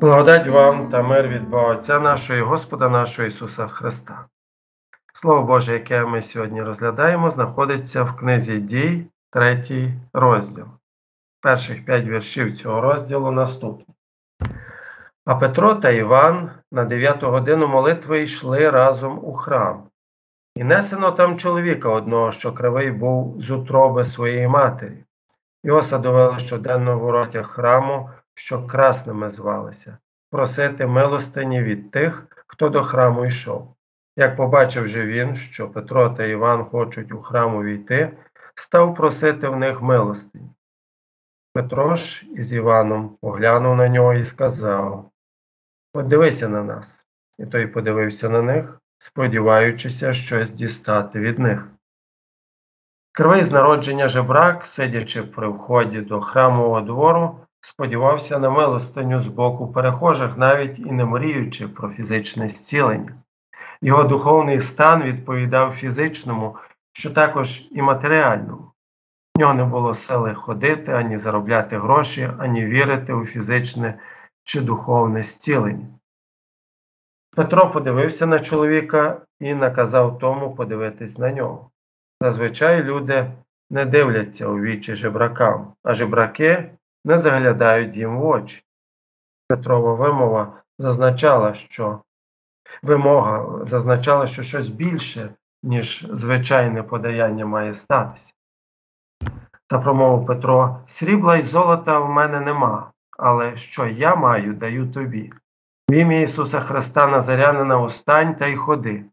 Благодать вам та мир від Бога Отця нашого і Господа нашого Ісуса Христа. Слово Боже, яке ми сьогодні розглядаємо, знаходиться в книзі дій, третій розділ. Перших п'ять віршів цього розділу наступні. А Петро та Іван на дев'яту годину молитви йшли разом у храм. І несено там чоловіка одного, що кривий був з утроби своєї матері. Його садовили щоденно в воротях храму що красними звалися, просити милостині від тих, хто до храму йшов. Як побачив же він, що Петро та Іван хочуть у храму війти, став просити в них милостині. Петро ж із Іваном поглянув на нього і сказав Подивися на нас. І той подивився на них, сподіваючися щось дістати від них. Кривий з народження жебрак, сидячи при вході до храмового двору, сподівався на милостиню з боку перехожих, навіть і не мріючи про фізичне зцілення. Його духовний стан відповідав фізичному, що також і матеріальному. В нього не було сили ходити, ані заробляти гроші, ані вірити у фізичне чи духовне зцілення. Петро подивився на чоловіка і наказав тому подивитись на нього. Зазвичай люди не дивляться у вічі жебракам, а жебраки не заглядають їм в очі. Петрова вимова зазначала, що вимога зазначала, що щось більше, ніж звичайне подаяння має статися. Та промовив Петро срібла й золота в мене нема, але що я маю, даю тобі. В ім'я Ісуса Христа Назарянина устань та й ходи.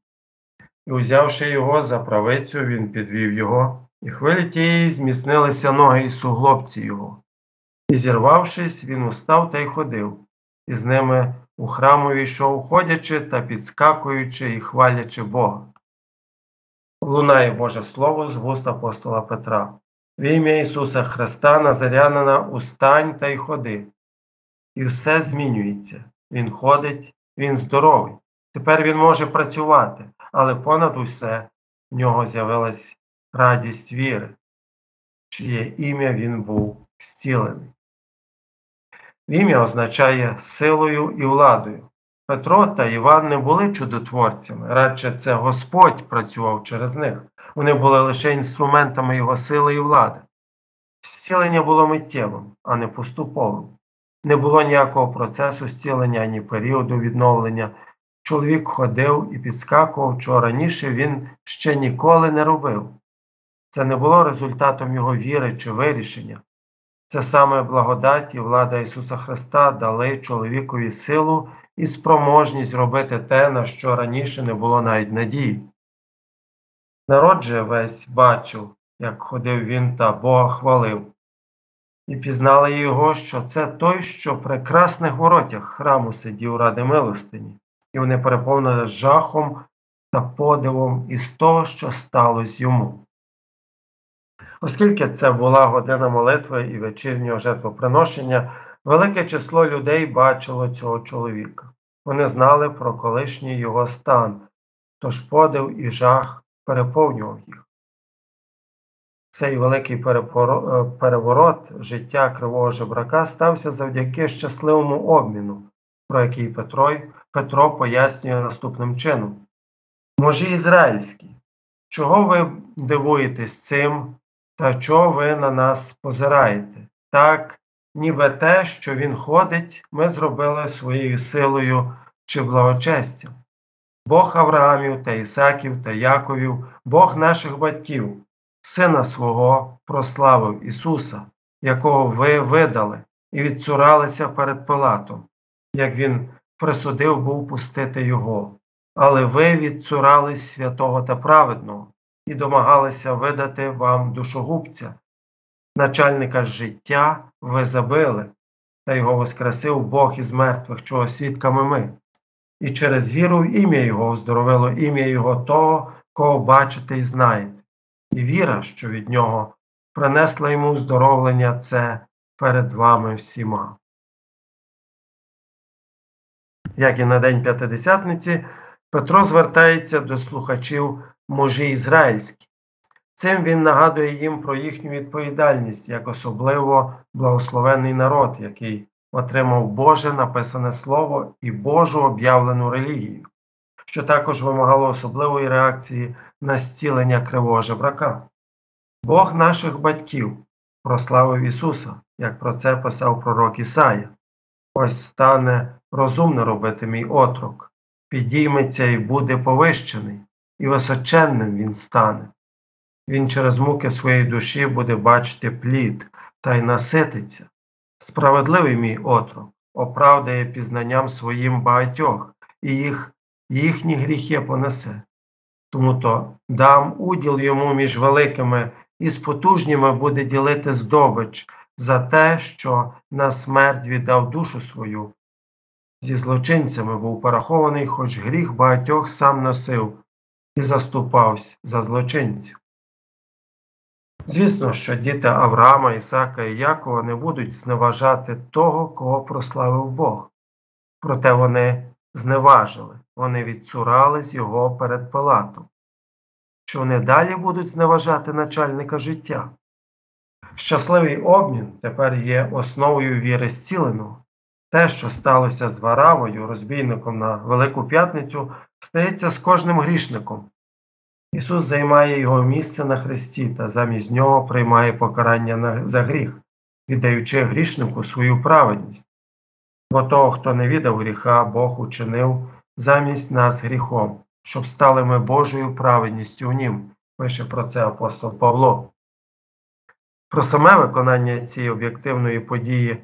І узявши його за правицю, він підвів його, і хвилі тієї зміцнилися ноги і суглобці його. І, зірвавшись, він устав та й ходив, і з ними у храму війшов, ходячи та підскакуючи і хвалячи Бога. Лунає Боже Слово з вуст апостола Петра. В ім'я Ісуса Христа Назарянина устань та й ходи. І все змінюється. Він ходить, він здоровий. Тепер він може працювати, але понад усе в нього з'явилась радість віри, чиє ім'я він був зцілений. Ім'я означає силою і владою. Петро та Іван не були чудотворцями, радше це Господь працював через них. Вони були лише інструментами Його сили і влади. Зцілення було миттєвим, а не поступовим. Не було ніякого процесу зцілення ані періоду відновлення. Чоловік ходив і підскакував, чого раніше він ще ніколи не робив. Це не було результатом його віри чи вирішення. Це саме благодать і влада Ісуса Христа дали чоловікові силу і спроможність робити те, на що раніше не було навіть надії. Народ же весь бачив, як ходив він та Бога хвалив, і пізнали його, що це той, що при красних воротях храму сидів ради милостині, і вони переповнили жахом та подивом із того, що сталося йому. Оскільки це була година молитви і вечірнього жертвоприношення, велике число людей бачило цього чоловіка. Вони знали про колишній його стан, тож подив і жах переповнював їх. Цей великий переворот життя кривого жебрака стався завдяки щасливому обміну, про який Петро, Петро пояснює наступним чином. Можі ізраїльські, чого ви дивуєтесь цим та чого ви на нас позираєте? Так, ніби те, що він ходить, ми зробили своєю силою чи благочестям. Бог Авраамів та Ісаків та Яковів, Бог наших батьків, Сина свого прославив Ісуса, якого ви видали і відцуралися перед Пилатом, як Він присудив був пустити Його. Але ви відцурались святого та праведного, і домагалися видати вам душогубця. Начальника життя ви забили, та його воскресив Бог із мертвих, чого свідками ми. І через віру в ім'я Його оздоровило ім'я Його того, кого бачите і знаєте, і віра, що від нього принесла йому оздоровлення це перед вами всіма. Як і на День П'ятидесятниці, Петро звертається до слухачів мужі ізраїльські. Цим він нагадує їм про їхню відповідальність як особливо благословенний народ, який отримав Боже написане Слово і Божу об'явлену релігію, що також вимагало особливої реакції на зцілення кривого жебрака. Бог наших батьків прославив Ісуса, як про це писав пророк Ісая. Ось стане розумно робити мій отрок, підійметься і буде повищений, і височенним він стане. Він через муки своєї душі буде бачити плід та й насититься. Справедливий мій отрок оправдає пізнанням своїм багатьох, і їх, їхні гріхи понесе. Тому то дам уділ йому між великими і з потужніми буде ділити здобич за те, що на смерть віддав душу свою. Зі злочинцями був порахований, хоч гріх багатьох сам носив і заступався за злочинців. Звісно, що діти Авраама, Ісака і Якова не будуть зневажати того, кого прославив Бог. Проте вони зневажили, вони відцурались його перед Пилатом. Що вони далі будуть зневажати начальника життя. Щасливий обмін тепер є основою віри зціленого. Те, що сталося з Варавою, розбійником на Велику П'ятницю, стається з кожним грішником. Ісус займає його місце на хресті та замість нього приймає покарання за гріх, віддаючи грішнику свою праведність. Бо того, хто не віддав гріха, Бог учинив замість нас гріхом, щоб стали ми Божою праведністю в Нім, пише про це апостол Павло. Про саме виконання цієї об'єктивної події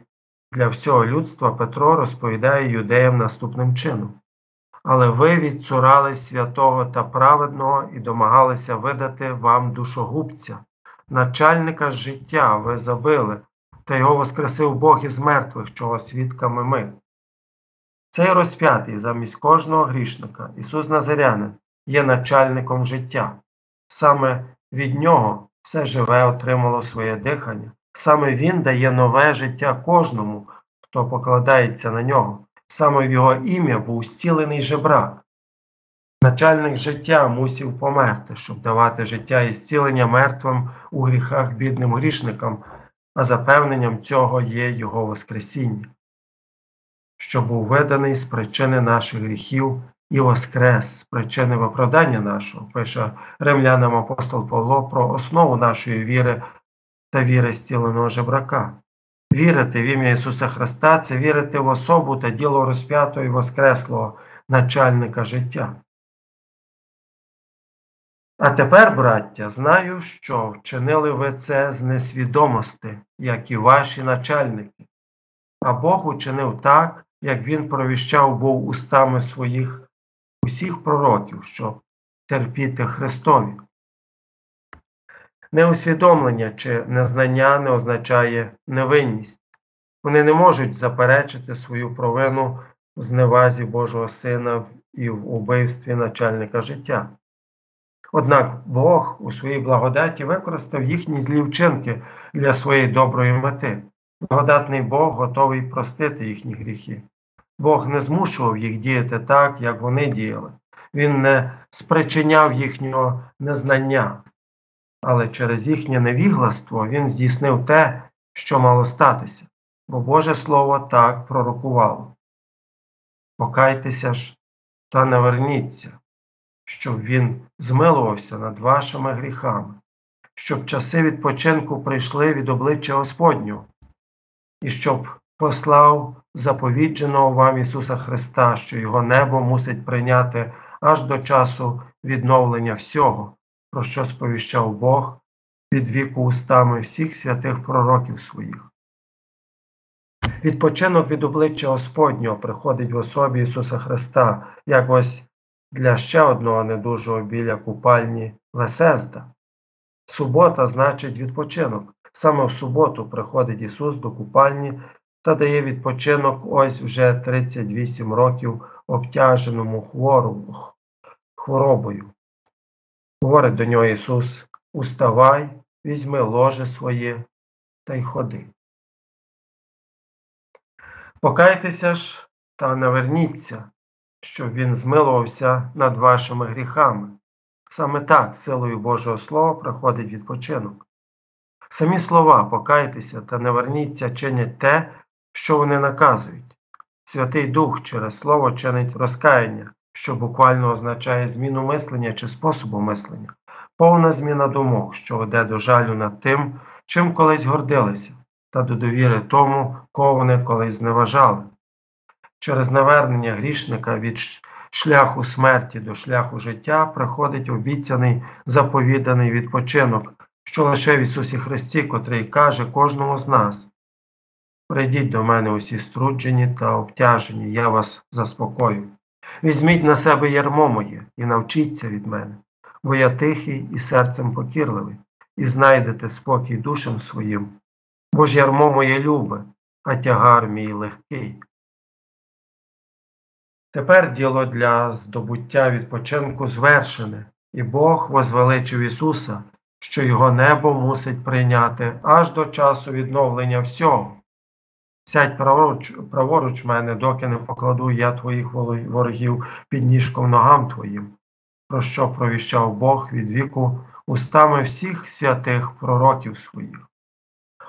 для всього людства Петро розповідає юдеям наступним чином. Але ви відцурались святого та праведного і домагалися видати вам душогубця, начальника життя ви забили, та його воскресив Бог із мертвих, чого свідками ми. Цей розп'ятий замість кожного грішника, Ісус Назарянин, є начальником життя. Саме від Нього все живе отримало своє дихання, саме Він дає нове життя кожному, хто покладається на нього. Саме в його ім'я був зцілений жебрак. Начальник життя мусів померти, щоб давати життя і зцілення мертвим у гріхах бідним грішникам, а запевненням цього є Його Воскресіння, що був виданий з причини наших гріхів і воскрес з причини виправдання нашого, пише римлянам апостол Павло про основу нашої віри та віри зціленого жебрака. Вірити в ім'я Ісуса Христа це вірити в особу та діло розп'ятого і воскреслого начальника життя. А тепер, браття, знаю, що вчинили ви це з несвідомості, як і ваші начальники, а Бог учинив так, як Він провіщав був устами своїх усіх пророків, щоб терпіти Христові. Неусвідомлення чи незнання не означає невинність. Вони не можуть заперечити свою провину в зневазі Божого Сина і в убивстві начальника життя. Однак Бог у своїй благодаті використав їхні злі вчинки для своєї доброї мети. Благодатний Бог готовий простити їхні гріхи. Бог не змушував їх діяти так, як вони діяли. Він не спричиняв їхнього незнання але через їхнє невігластво він здійснив те, що мало статися, бо Боже Слово так пророкувало. Покайтеся ж та не верніться, щоб він змилувався над вашими гріхами, щоб часи відпочинку прийшли від обличчя Господнього, і щоб послав заповідженого вам Ісуса Христа, що Його небо мусить прийняти аж до часу відновлення всього про що сповіщав Бог від віку устами всіх святих пророків своїх. Відпочинок від обличчя Господнього приходить в особі Ісуса Христа, як ось для ще одного недужого біля купальні Весезда. Субота значить відпочинок. Саме в суботу приходить Ісус до купальні та дає відпочинок ось вже 38 років обтяженому хворобою. Говорить до нього Ісус Уставай, візьми ложе своє та й ходи. Покайтеся ж та наверніться, щоб він змилувався над вашими гріхами. Саме так, силою Божого Слова, приходить відпочинок. Самі слова покайтеся та наверніться чинять те, що вони наказують. Святий Дух через Слово чинить розкаяння, що буквально означає зміну мислення чи способу мислення, повна зміна думок, що веде до жалю над тим, чим колись гордилися, та до довіри тому, кого вони колись зневажали. Через навернення грішника від шляху смерті до шляху життя приходить обіцяний заповіданий відпочинок, що лише в Ісусі Христі, котрий каже кожному з нас. Прийдіть до мене усі струджені та обтяжені, я вас заспокою. Візьміть на себе ярмо моє і навчіться від мене, бо я тихий і серцем покірливий, і знайдете спокій душам своїм, бо ж ярмо моє любе, а тягар мій легкий. Тепер діло для здобуття відпочинку звершене, і Бог возвеличив Ісуса, що Його небо мусить прийняти аж до часу відновлення всього. Сядь праворуч, праворуч мене, доки не покладу я твоїх ворогів під ніжком ногам твоїм, про що провіщав Бог від віку устами всіх святих пророків своїх.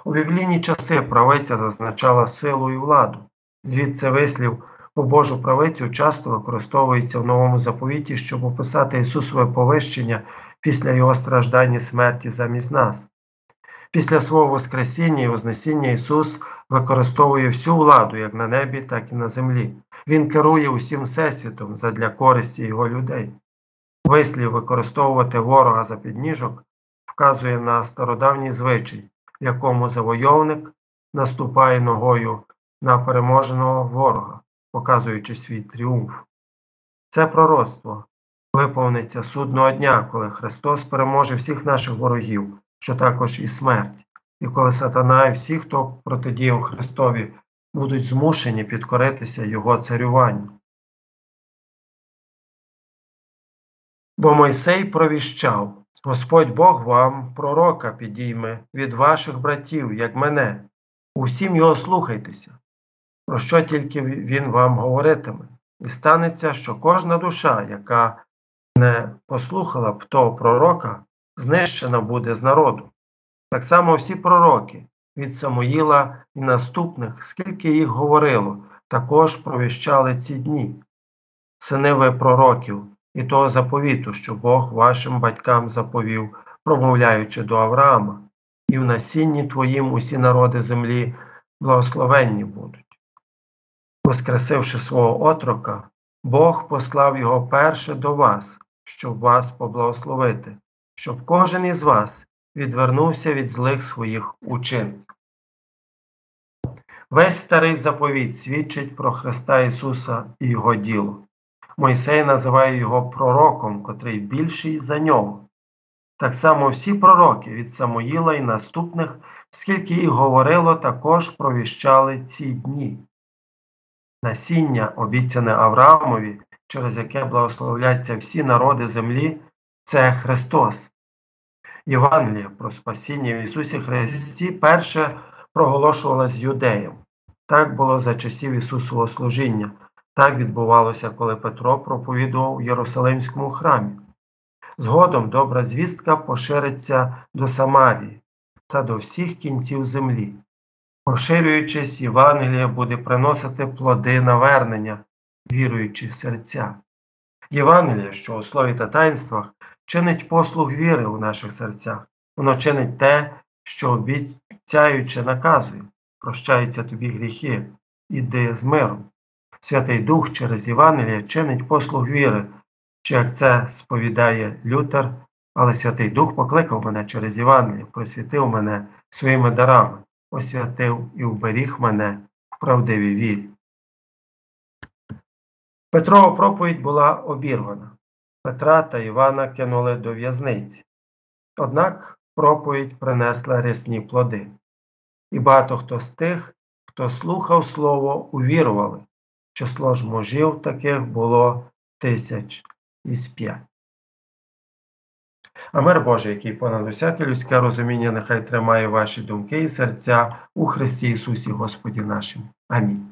У біблійні часи правиця зазначала силу і владу, звідси вислів у Божу правицю часто використовується в новому заповіті, щоб описати Ісусове повищення після Його страждань і смерті замість нас. Після свого Воскресіння і Вознесіння Ісус використовує всю владу як на небі, так і на землі. Він керує усім всесвітом задля користі Його людей. Вислів використовувати ворога за підніжок вказує на стародавній звичай, в якому завойовник наступає ногою на переможеного ворога показуючи свій тріумф. Це пророцтво виповниться судного дня, коли Христос переможе всіх наших ворогів, що також і смерть, і коли сатана і всі, хто протидіяв Христові, будуть змушені підкоритися Його царюванню. Бо Мойсей провіщав Господь Бог вам, пророка, підійме від ваших братів, як мене, усім його слухайтеся про що тільки він вам говоритиме, і станеться, що кожна душа, яка не послухала б того пророка, знищена буде з народу. Так само всі пророки від Самуїла і наступних, скільки їх говорило, також провіщали ці дні. Сини ви пророків і того заповіту, що Бог вашим батькам заповів, промовляючи до Авраама, і в насінні твоїм усі народи землі благословенні будуть. Воскресивши свого отрока, Бог послав його перше до вас, щоб вас поблагословити, щоб кожен із вас відвернувся від злих своїх учинків. Весь старий заповіт свідчить про Христа Ісуса і Його діло. Мойсей називає його пророком, котрий більший за нього. Так само всі пророки від Самоїла і наступних, скільки їх говорило, також провіщали ці дні насіння, обіцяне Авраамові, через яке благословляться всі народи землі, це Христос. Євангелія про спасіння в Ісусі Христі перше проголошувалась юдеям. Так було за часів Ісусового служіння. Так відбувалося, коли Петро проповідував у Єрусалимському храмі. Згодом добра звістка пошириться до Самарії та до всіх кінців землі. Поширюючись, Євангеліє буде приносити плоди навернення, віруючи в серця. Євангеліє, що у слові та таїнствах, чинить послуг віри у наших серцях, воно чинить те, що обіцяючи наказує, прощаються тобі гріхи, іди з миром. Святий Дух через Євангеліє чинить послуг віри, чи як це сповідає Лютер, але Святий Дух покликав мене через Євангеліє, просвітив мене своїми дарами освятив і уберіг мене в правдивій вірі. Петрова проповідь була обірвана. Петра та Івана кинули до в'язниці. Однак проповідь принесла рясні плоди. І багато хто з тих, хто слухав слово, увірували. Число ж мужів таких було тисяч із п'ять. А мир Божий, який понад усяке людське розуміння, нехай тримає ваші думки і серця у Христі Ісусі Господі нашим. Амінь.